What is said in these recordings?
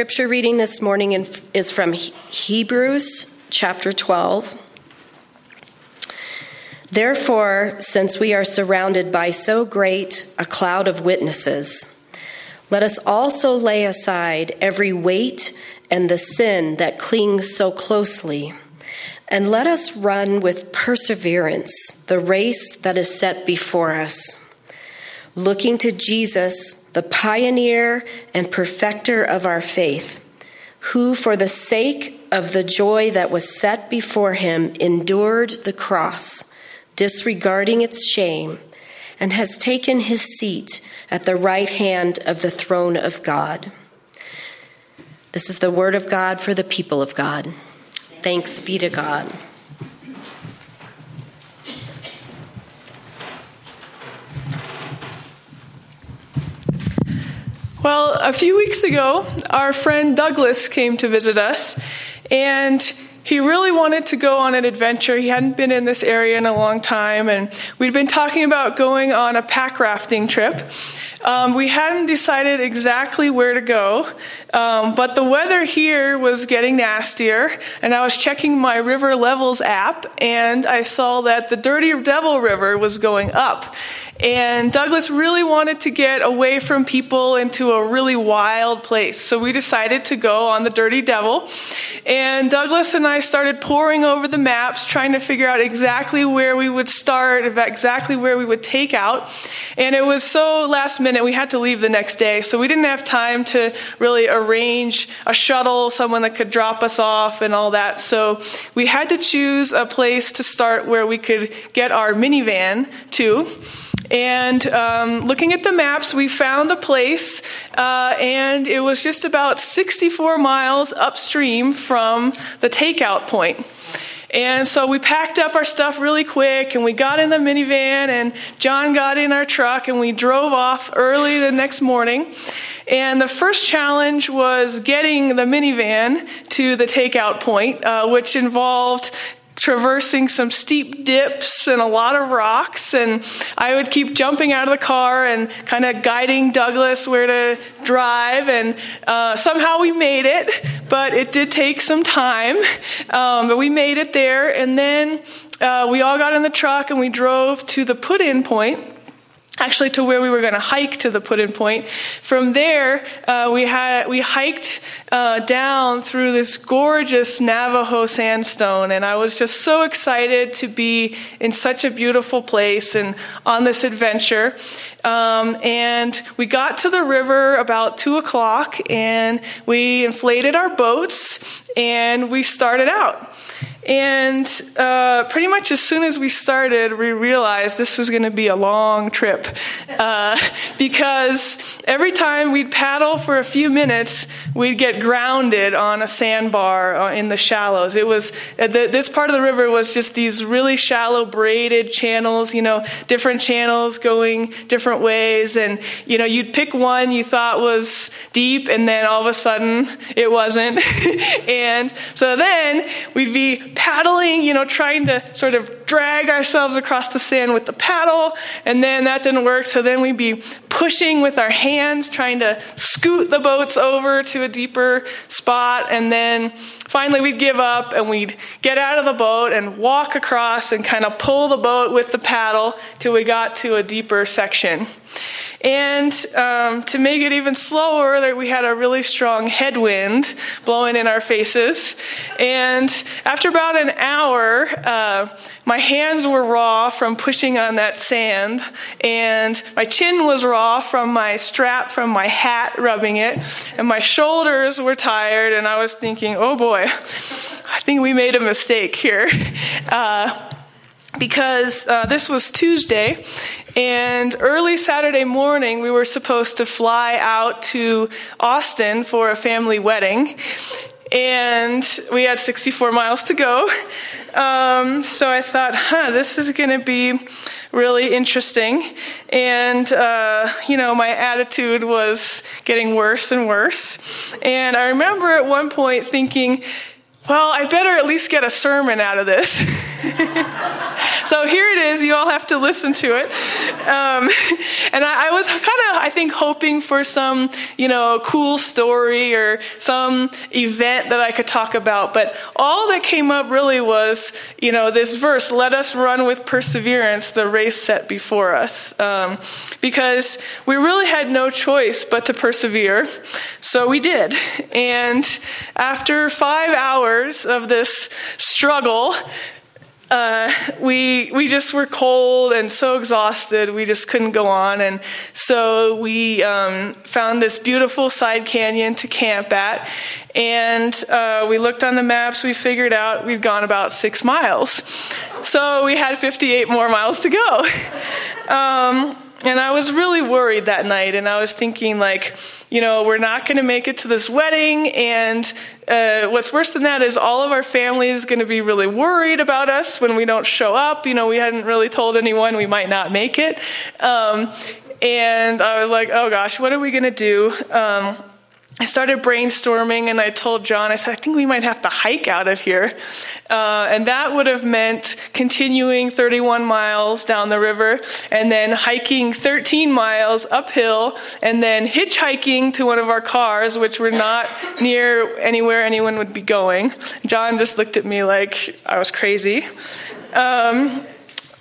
scripture reading this morning is from Hebrews chapter 12. Therefore, since we are surrounded by so great a cloud of witnesses, let us also lay aside every weight and the sin that clings so closely, and let us run with perseverance the race that is set before us, looking to Jesus, the pioneer and perfecter of our faith, who, for the sake of the joy that was set before him, endured the cross disregarding its shame, and has taken his seat at the right hand of the throne of God. This is the word of God for the people of God. Thanks be to God. Well, a few weeks ago, our friend Douglas came to visit us, and he really wanted to go on an adventure. He hadn't been in this area in a long time, and we'd been talking about going on a pack rafting trip. Um, we hadn't decided exactly where to go, um, but the weather here was getting nastier, and I was checking my river levels app, and I saw that the Dirty Devil River was going up. And Douglas really wanted to get away from people into a really wild place. So we decided to go on the Dirty Devil. And Douglas and I started poring over the maps, trying to figure out exactly where we would start, exactly where we would take out. And it was so last minute, we had to leave the next day. So we didn't have time to really arrange a shuttle, someone that could drop us off and all that. So we had to choose a place to start where we could get our minivan to. And um, looking at the maps, we found a place, uh, and it was just about 64 miles upstream from the takeout point. And so we packed up our stuff really quick and we got in the minivan and John got in our truck and we drove off early the next morning. And the first challenge was getting the minivan to the takeout point, uh, which involved traversing some steep dips and a lot of rocks. And I would keep jumping out of the car and kind of guiding Douglas where to drive. And uh, somehow we made it, but it did take some time. Um, but we made it there. And then uh, we all got in the truck and we drove to the put in point actually to where we were going to hike to the put-in point. From there, uh, we had we hiked uh, down through this gorgeous Navajo sandstone, and I was just so excited to be in such a beautiful place and on this adventure. Um, and we got to the river about two o'clock, and we inflated our boats, and we started out. And uh, pretty much as soon as we started, we realized this was going to be a long trip. Uh, because every time we'd paddle for a few minutes, we'd get grounded on a sandbar uh, in the shallows. It was, uh, this part of the river was just these really shallow braided channels, you know, different channels going different ways. And, you know, you'd pick one you thought was deep, and then all of a sudden it wasn't. and so then we'd be paddling, you know, trying to sort of drag ourselves across the sand with the paddle, and then that didn't work, so then we'd be pushing with our hands, trying to scoot the boats over to a deeper spot, and then finally we'd give up and we'd get out of the boat and walk across and kind of pull the boat with the paddle till we got to a deeper section. And um, to make it even slower, we had a really strong headwind blowing in our faces. And after about an hour, uh, my hands were raw from pushing on that sand, and my chin was raw from my strap from my hat rubbing it, and my shoulders were tired, and I was thinking, oh boy, I think we made a mistake here. Uh, because uh, this was Tuesday, and early Saturday morning, we were supposed to fly out to Austin for a family wedding. And we had 64 miles to go. Um, so I thought, huh, this is going to be really interesting. And, uh, you know, my attitude was getting worse and worse. And I remember at one point thinking, well, I better at least get a sermon out of this. so here it is. You all have to listen to it. Um, and I, I was kind of, I think, hoping for some, you know, cool story or some event that I could talk about. But all that came up really was, you know, this verse, let us run with perseverance the race set before us. Um, because we really had no choice but to persevere. So we did. And after five hours of this struggle, uh, we we just were cold and so exhausted we just couldn't go on. And so we um, found this beautiful side canyon to camp at. And uh, we looked on the maps we figured out we'd gone about six miles. So we had 58 more miles to go. Um, and I was really worried that night, and I was thinking, like, you know, we're not going to make it to this wedding, and uh, what's worse than that is all of our family is going to be really worried about us when we don't show up. You know, we hadn't really told anyone we might not make it. Um, and I was like, oh gosh, what are we going to do? Um, I started brainstorming and I told John, I said, I think we might have to hike out of here. Uh, and that would have meant continuing 31 miles down the river and then hiking 13 miles uphill and then hitchhiking to one of our cars, which were not near anywhere anyone would be going. John just looked at me like I was crazy. Um,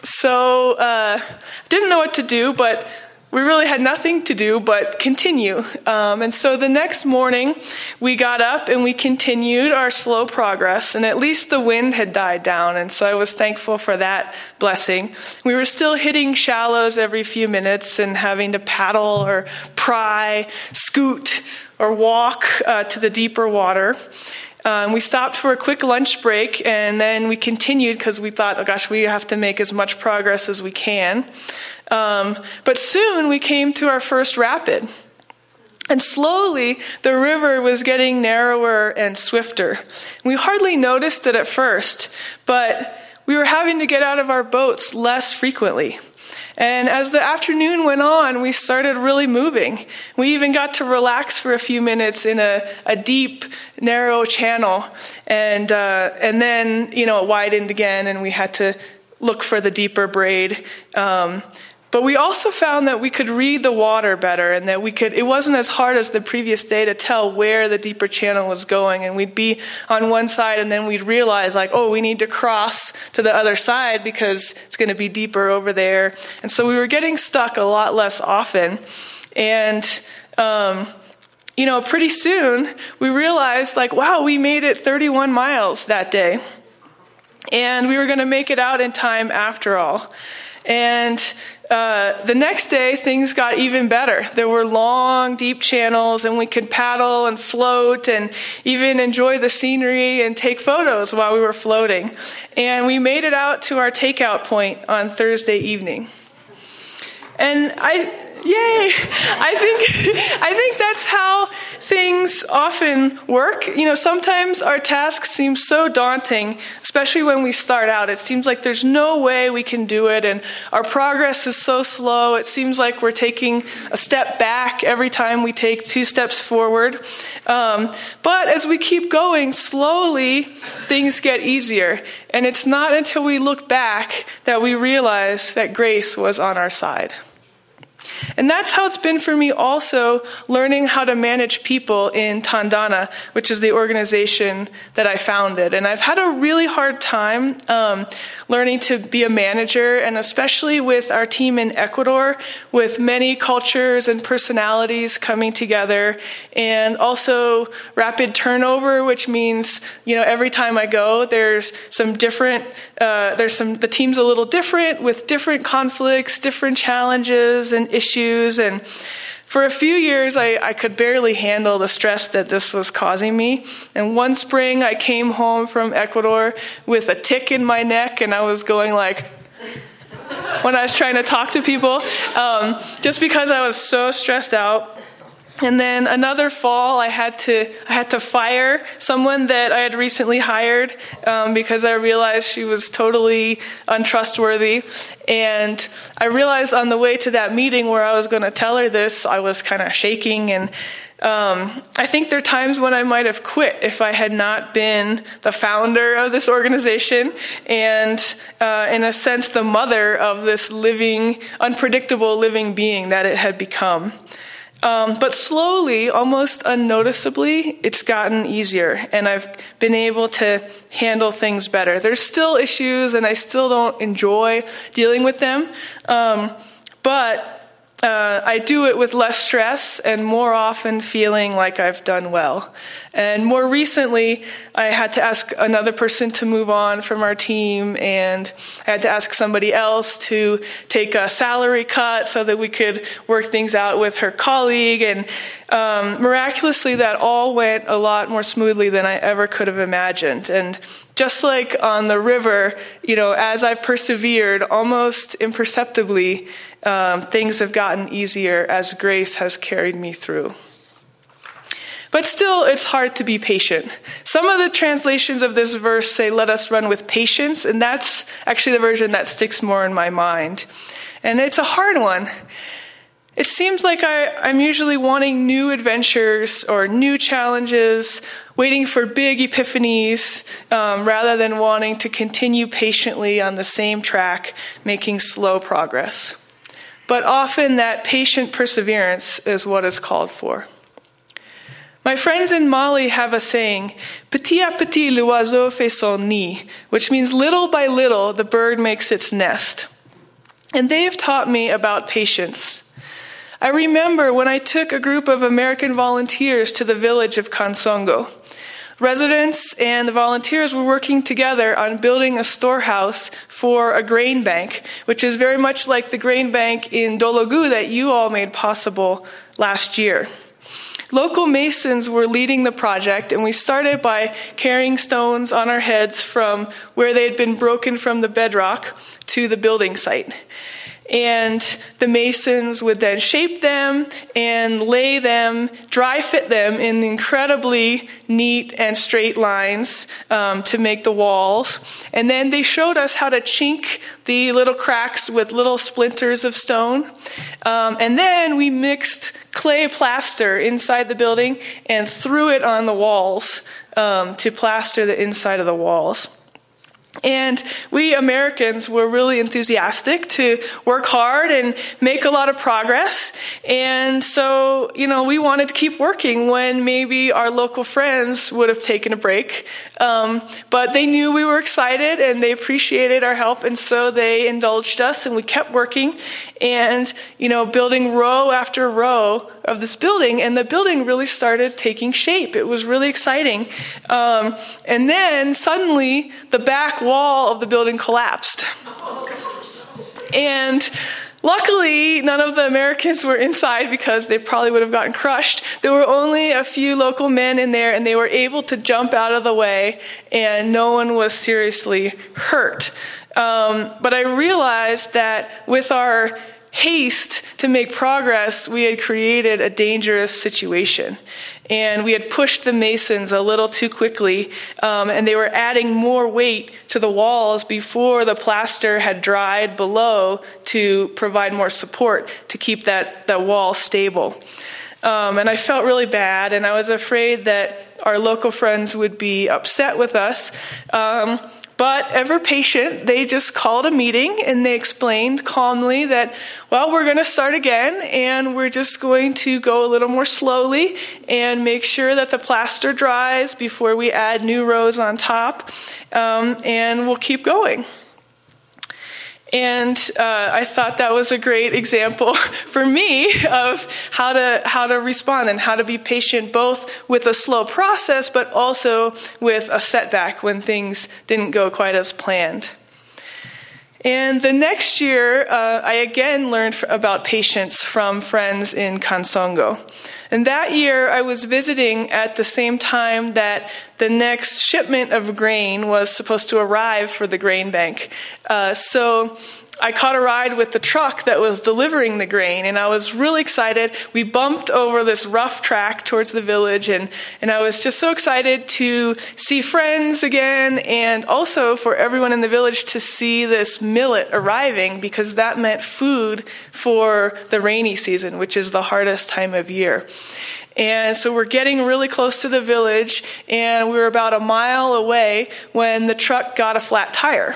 so, uh, didn't know what to do, but we really had nothing to do but continue. Um, and so the next morning, we got up and we continued our slow progress, and at least the wind had died down, and so I was thankful for that blessing. We were still hitting shallows every few minutes and having to paddle or pry, scoot, or walk uh, to the deeper water. Um, we stopped for a quick lunch break and then we continued because we thought, oh gosh, we have to make as much progress as we can. Um, but soon we came to our first rapid. And slowly, the river was getting narrower and swifter. We hardly noticed it at first, but we were having to get out of our boats less frequently. And as the afternoon went on, we started really moving. We even got to relax for a few minutes in a, a deep, narrow channel. And, uh, and then, you know, it widened again, and we had to look for the deeper braid. Um, but we also found that we could read the water better and that we could, it wasn't as hard as the previous day to tell where the deeper channel was going. And we'd be on one side and then we'd realize, like, oh, we need to cross to the other side because it's going to be deeper over there. And so we were getting stuck a lot less often. And, um, you know, pretty soon we realized, like, wow, we made it 31 miles that day. And we were going to make it out in time after all. And uh, the next day, things got even better. There were long, deep channels, and we could paddle and float and even enjoy the scenery and take photos while we were floating. And we made it out to our takeout point on Thursday evening. And I, Yay! I think I think that's how things often work. You know, sometimes our tasks seem so daunting, especially when we start out. It seems like there's no way we can do it and our progress is so slow. It seems like we're taking a step back every time we take two steps forward. Um, but as we keep going slowly, things get easier. And it's not until we look back that we realize that grace was on our side. And that's how it's been for me also learning how to manage people in Tandana, which is the organization that I founded. And I've had a really hard time um, learning to be a manager, and especially with our team in Ecuador, with many cultures and personalities coming together, and also rapid turnover, which means, you know, every time I go, there's some different, uh, there's some, the team's a little different with different conflicts, different challenges and issues. And for a few years, I, I could barely handle the stress that this was causing me. And one spring, I came home from Ecuador with a tic in my neck, and I was going like, when I was trying to talk to people, um, just because I was so stressed out. And then another fall, I had to I had to fire someone that I had recently hired um, because I realized she was totally untrustworthy. And I realized on the way to that meeting where I was going to tell her this, I was kind of shaking. And um, I think there are times when I might have quit if I had not been the founder of this organization and, uh, in a sense, the mother of this living, unpredictable living being that it had become. Um, but slowly, almost unnoticeably, it's gotten easier, and I've been able to handle things better. There's still issues, and I still don't enjoy dealing with them, um, but uh, I do it with less stress and more often feeling like I've done well. And more recently, I had to ask another person to move on from our team, and I had to ask somebody else to take a salary cut so that we could work things out with her colleague. And um, miraculously, that all went a lot more smoothly than I ever could have imagined. And just like on the river, you know, as I've persevered, almost imperceptibly, um, things have gotten easier as grace has carried me through. But still, it's hard to be patient. Some of the translations of this verse say, let us run with patience, and that's actually the version that sticks more in my mind. And it's a hard one. It seems like I, am usually wanting new adventures or new challenges, waiting for big epiphanies, um, rather than wanting to continue patiently on the same track, making slow progress. But often that patient perseverance is what is called for. My friends in Mali have a saying, petit à petit l'oiseau fait son nid, which means little by little the bird makes its nest. And they have taught me about patience. I remember when I took a group of American volunteers to the village of Kansongo. Residents and the volunteers were working together on building a storehouse for a grain bank, which is very much like the grain bank in Dologu that you all made possible last year. Local masons were leading the project, and we started by carrying stones on our heads from where they had been broken from the bedrock to the building site and the masons would then shape them and lay them, dry fit them in incredibly neat and straight lines um, to make the walls. And then they showed us how to chink the little cracks with little splinters of stone. Um, and then we mixed clay plaster inside the building and threw it on the walls um, to plaster the inside of the walls. And we Americans were really enthusiastic to work hard and make a lot of progress. And so, you know, we wanted to keep working when maybe our local friends would have taken a break. Um, but they knew we were excited and they appreciated our help. And so they indulged us and we kept working and, you know, building row after row of this building, and the building really started taking shape. It was really exciting. Um, and then suddenly, the back wall of the building collapsed. And Luckily, none of the Americans were inside because they probably would have gotten crushed. There were only a few local men in there, and they were able to jump out of the way, and no one was seriously hurt. Um, but I realized that with our haste to make progress, we had created a dangerous situation. And we had pushed the masons a little too quickly, um, and they were adding more weight to the walls before the plaster had dried below to provide more support to keep that, that wall stable. Um, and I felt really bad, and I was afraid that our local friends would be upset with us. Um, but ever patient, they just called a meeting and they explained calmly that, well, we're going to start again and we're just going to go a little more slowly and make sure that the plaster dries before we add new rows on top. Um, and we'll keep going. And uh, I thought that was a great example for me of how to how to respond and how to be patient, both with a slow process, but also with a setback when things didn't go quite as planned. And the next year, uh, I again learned about patience from friends in Kansongo. And that year, I was visiting at the same time that the next shipment of grain was supposed to arrive for the grain bank. Uh, so I caught a ride with the truck that was delivering the grain, and I was really excited. We bumped over this rough track towards the village, and, and I was just so excited to see friends again, and also for everyone in the village to see this millet arriving because that meant food for the rainy season, which is the hardest time of year. And so we're getting really close to the village, and we were about a mile away when the truck got a flat tire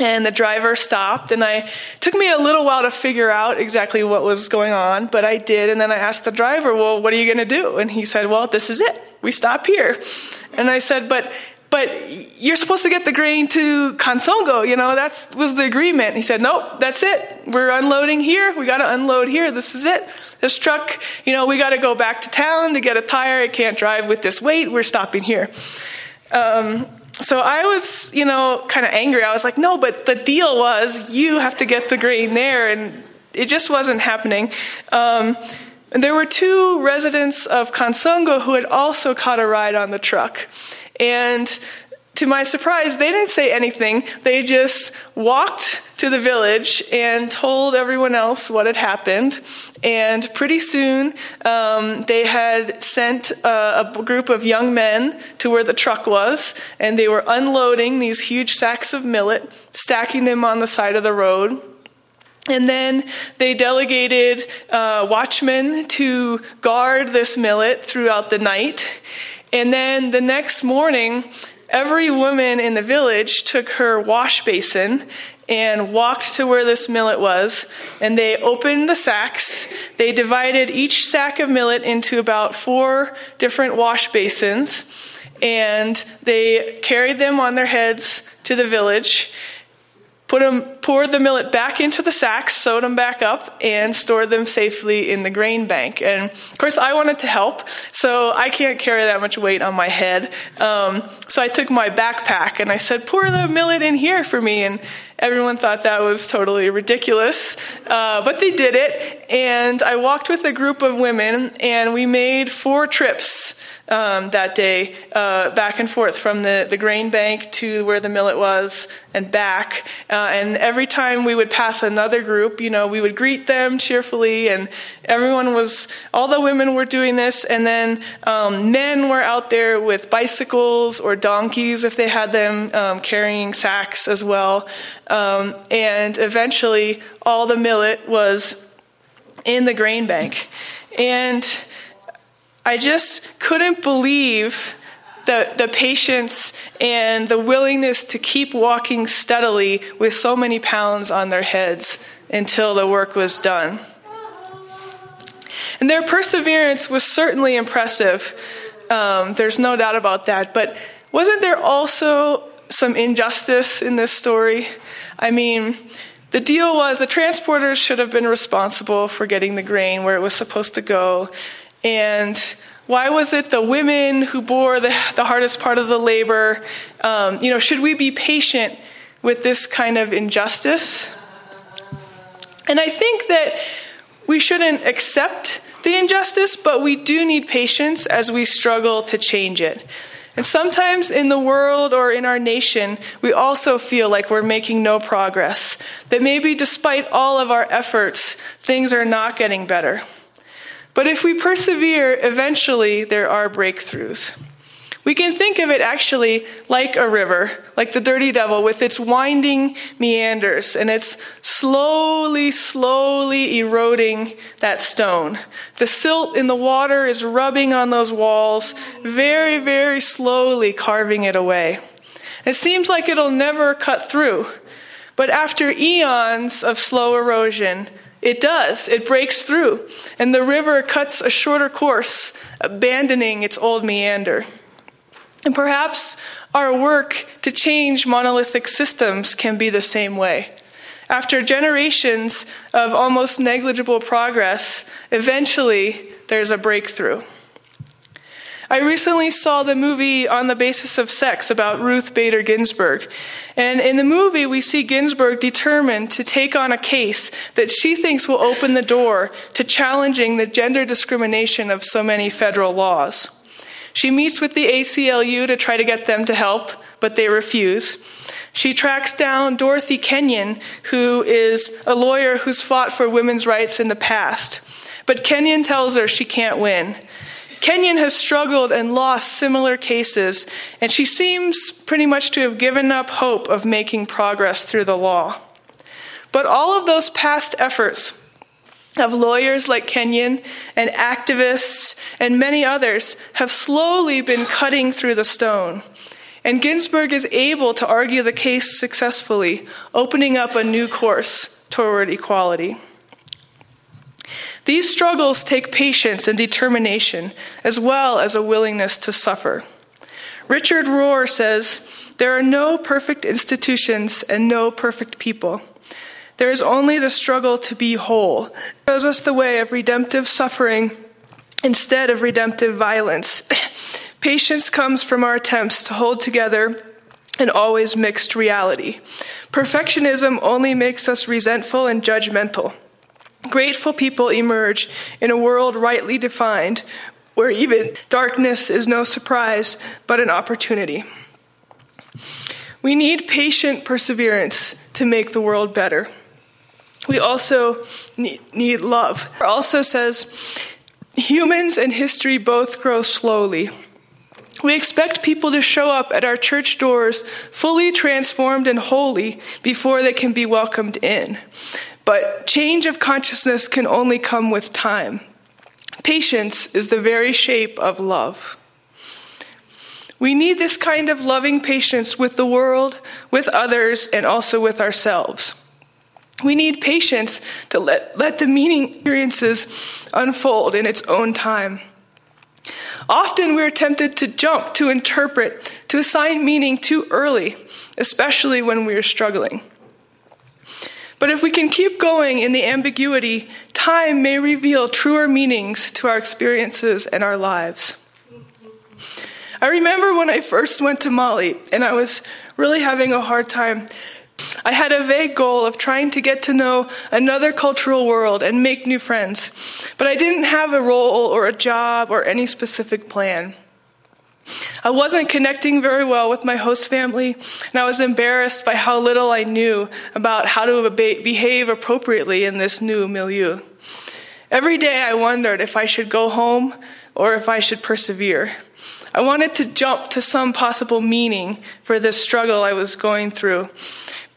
and the driver stopped and i took me a little while to figure out exactly what was going on but i did and then i asked the driver well what are you going to do and he said well this is it we stop here and i said but but you're supposed to get the grain to Kansongo, you know, that was the agreement. He said, nope, that's it. We're unloading here. We got to unload here. This is it. This truck, you know, we got to go back to town to get a tire. It can't drive with this weight. We're stopping here. Um, so I was, you know, kind of angry. I was like, no, but the deal was you have to get the grain there, and it just wasn't happening. Um, and there were two residents of Kansongo who had also caught a ride on the truck. And to my surprise, they didn't say anything. They just walked to the village and told everyone else what had happened. And pretty soon, um, they had sent a, a group of young men to where the truck was, and they were unloading these huge sacks of millet, stacking them on the side of the road. And then they delegated uh, watchmen to guard this millet throughout the night. And then the next morning, every woman in the village took her wash basin and walked to where this millet was, and they opened the sacks. They divided each sack of millet into about four different wash basins, and they carried them on their heads to the village put them, poured the millet back into the sacks, sewed them back up, and stored them safely in the grain bank. And of course, I wanted to help, so I can't carry that much weight on my head. Um, so I took my backpack and I said, "Pour the millet in here for me." And everyone thought that was totally ridiculous, uh, but they did it. And I walked with a group of women, and we made four trips um, that day, uh, back and forth from the, the grain bank to where the millet was and back. Uh, and every time we would pass another group, you know, we would greet them cheerfully, and everyone was, all the women were doing this, and then um, men were out there with bicycles or donkeys if they had them um, carrying sacks as well. Um, and eventually, all the millet was in the grain bank. And I just couldn't believe the, the patience and the willingness to keep walking steadily with so many pounds on their heads until the work was done. And their perseverance was certainly impressive. Um, there's no doubt about that. But wasn't there also some injustice in this story? I mean, the deal was the transporters should have been responsible for getting the grain where it was supposed to go. And why was it the women who bore the, the hardest part of the labor? Um, you know, should we be patient with this kind of injustice? And I think that we shouldn't accept the injustice, but we do need patience as we struggle to change it. And sometimes in the world or in our nation, we also feel like we're making no progress. That maybe despite all of our efforts, things are not getting better. But if we persevere, eventually there are breakthroughs. We can think of it actually like a river, like the Dirty Devil, with its winding meanders, and it's slowly, slowly eroding that stone. The silt in the water is rubbing on those walls, very, very slowly carving it away. It seems like it'll never cut through. But after eons of slow erosion, it does. It breaks through. And the river cuts a shorter course, abandoning its old meander. And perhaps our work to change monolithic systems can be the same way. After generations of almost negligible progress, eventually there's a breakthrough. I recently saw the movie On the Basis of Sex about Ruth Bader Ginsburg. And in the movie, we see Ginsburg determined to take on a case that she thinks will open the door to challenging the gender discrimination of so many federal laws. She meets with the ACLU to try to get them to help, but they refuse. She tracks down Dorothy Kenyon, who is a lawyer who's fought for women's rights in the past. But Kenyon tells her she can't win. Kenyon has struggled and lost similar cases, and she seems pretty much to have given up hope of making progress through the law. But all of those past efforts of lawyers like Kenyon and activists and many others have slowly been cutting through the stone. And Ginsburg is able to argue the case successfully, opening up a new course toward equality. These struggles take patience and determination, as well as a willingness to suffer. Richard Rohr says, There are no perfect institutions and no perfect people. There is only the struggle to be whole. It shows us the way of redemptive suffering instead of redemptive violence. Patience comes from our attempts to hold together an always mixed reality. Perfectionism only makes us resentful and judgmental. Grateful people emerge in a world rightly defined, where even darkness is no surprise but an opportunity. We need patient perseverance to make the world better we also need love. It also says humans and history both grow slowly. We expect people to show up at our church doors fully transformed and holy before they can be welcomed in. But change of consciousness can only come with time. Patience is the very shape of love. We need this kind of loving patience with the world, with others, and also with ourselves. We need patience to let, let the meaning experiences unfold in its own time. Often we're tempted to jump, to interpret, to assign meaning too early, especially when we're struggling. But if we can keep going in the ambiguity, time may reveal truer meanings to our experiences and our lives. I remember when I first went to Mali and I was really having a hard time I had a vague goal of trying to get to know another cultural world and make new friends, but I didn't have a role or a job or any specific plan. I wasn't connecting very well with my host family, and I was embarrassed by how little I knew about how to behave appropriately in this new milieu. Every day I wondered if I should go home or if I should persevere. I wanted to jump to some possible meaning for this struggle I was going through.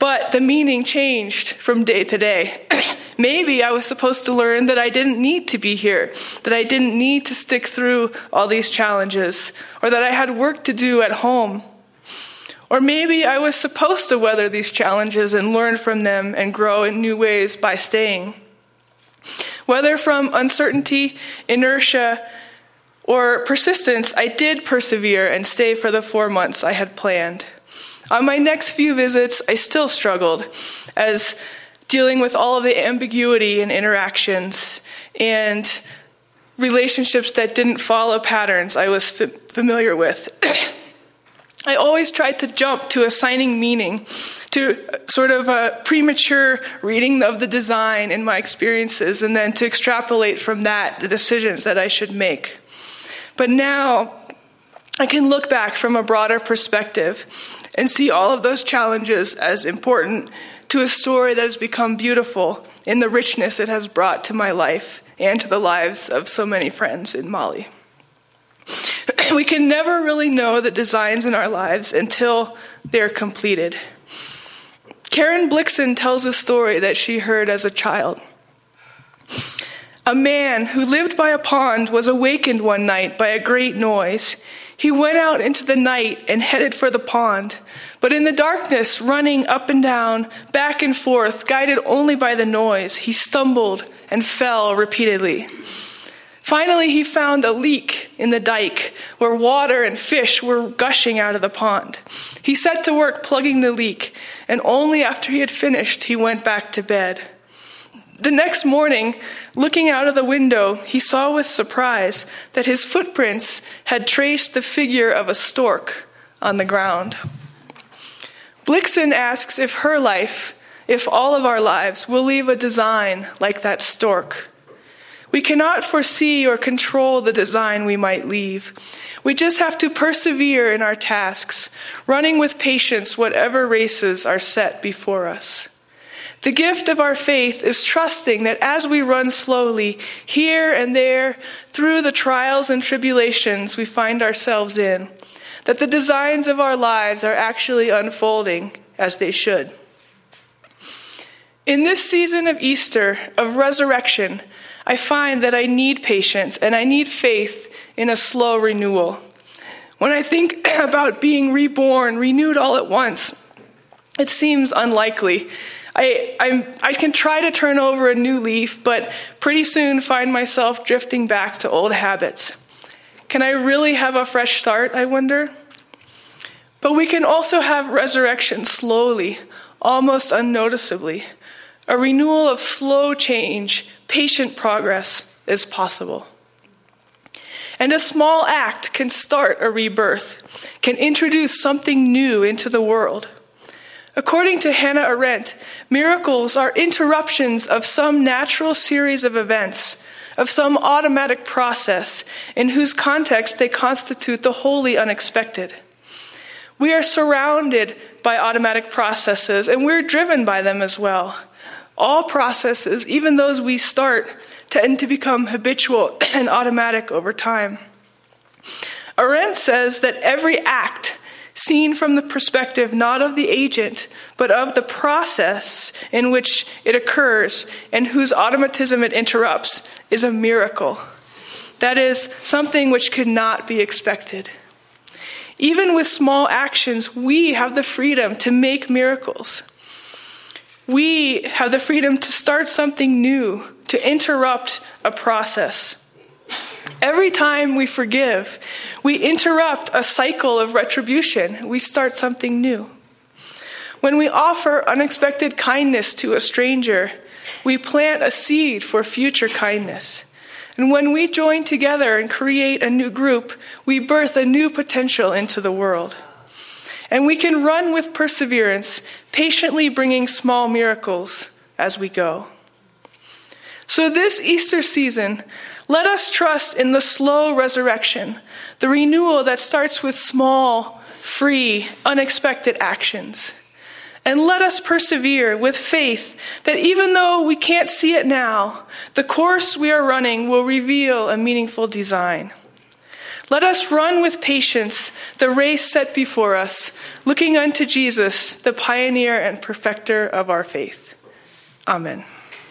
But the meaning changed from day to day. Maybe I was supposed to learn that I didn't need to be here, that I didn't need to stick through all these challenges, or that I had work to do at home. Or maybe I was supposed to weather these challenges and learn from them and grow in new ways by staying. Whether from uncertainty, inertia, or persistence, I did persevere and stay for the four months I had planned. On my next few visits, I still struggled as dealing with all of the ambiguity in interactions and relationships that didn't follow patterns I was f- familiar with. I always tried to jump to assigning meaning, to uh, sort of a premature reading of the design in my experiences, and then to extrapolate from that the decisions that I should make. But now, I can look back from a broader perspective and see all of those challenges as important to a story that has become beautiful in the richness it has brought to my life and to the lives of so many friends in Mali. we can never really know the designs in our lives until they're completed. Karen Blixen tells a story that she heard as a child. A man who lived by a pond was awakened one night by a great noise. He went out into the night and headed for the pond. But in the darkness, running up and down, back and forth, guided only by the noise, he stumbled and fell repeatedly. Finally, he found a leak in the dike where water and fish were gushing out of the pond. He set to work plugging the leak, and only after he had finished, he went back to bed. The next morning, looking out of the window, he saw with surprise that his footprints had traced the figure of a stork on the ground. Blixen asks if her life, if all of our lives, will leave a design like that stork. We cannot foresee or control the design we might leave. We just have to persevere in our tasks, running with patience whatever races are set before us. The gift of our faith is trusting that as we run slowly, here and there, through the trials and tribulations we find ourselves in, that the designs of our lives are actually unfolding as they should. In this season of Easter, of resurrection, I find that I need patience and I need faith in a slow renewal. When I think about being reborn, renewed all at once, it seems unlikely. I, I'm, I can try to turn over a new leaf, but pretty soon find myself drifting back to old habits. Can I really have a fresh start, I wonder? But we can also have resurrection slowly, almost unnoticeably. A renewal of slow change, patient progress is possible. And a small act can start a rebirth, can introduce something new into the world. According to Hannah Arendt, miracles are interruptions of some natural series of events, of some automatic process, in whose context they constitute the wholly unexpected. We are surrounded by automatic processes, and we're driven by them as well. All processes, even those we start, tend to become habitual and automatic over time. Arendt says that every act seen from the perspective not of the agent, but of the process in which it occurs and whose automatism it interrupts, is a miracle. That is, something which could not be expected. Even with small actions, we have the freedom to make miracles. We have the freedom to start something new, to interrupt a process. Every time we forgive, we interrupt a cycle of retribution. We start something new. When we offer unexpected kindness to a stranger, we plant a seed for future kindness. And when we join together and create a new group, we birth a new potential into the world. And we can run with perseverance, patiently bringing small miracles as we go. So, this Easter season, let us trust in the slow resurrection, the renewal that starts with small, free, unexpected actions. And let us persevere with faith that even though we can't see it now, the course we are running will reveal a meaningful design. Let us run with patience the race set before us, looking unto Jesus, the pioneer and perfecter of our faith. Amen.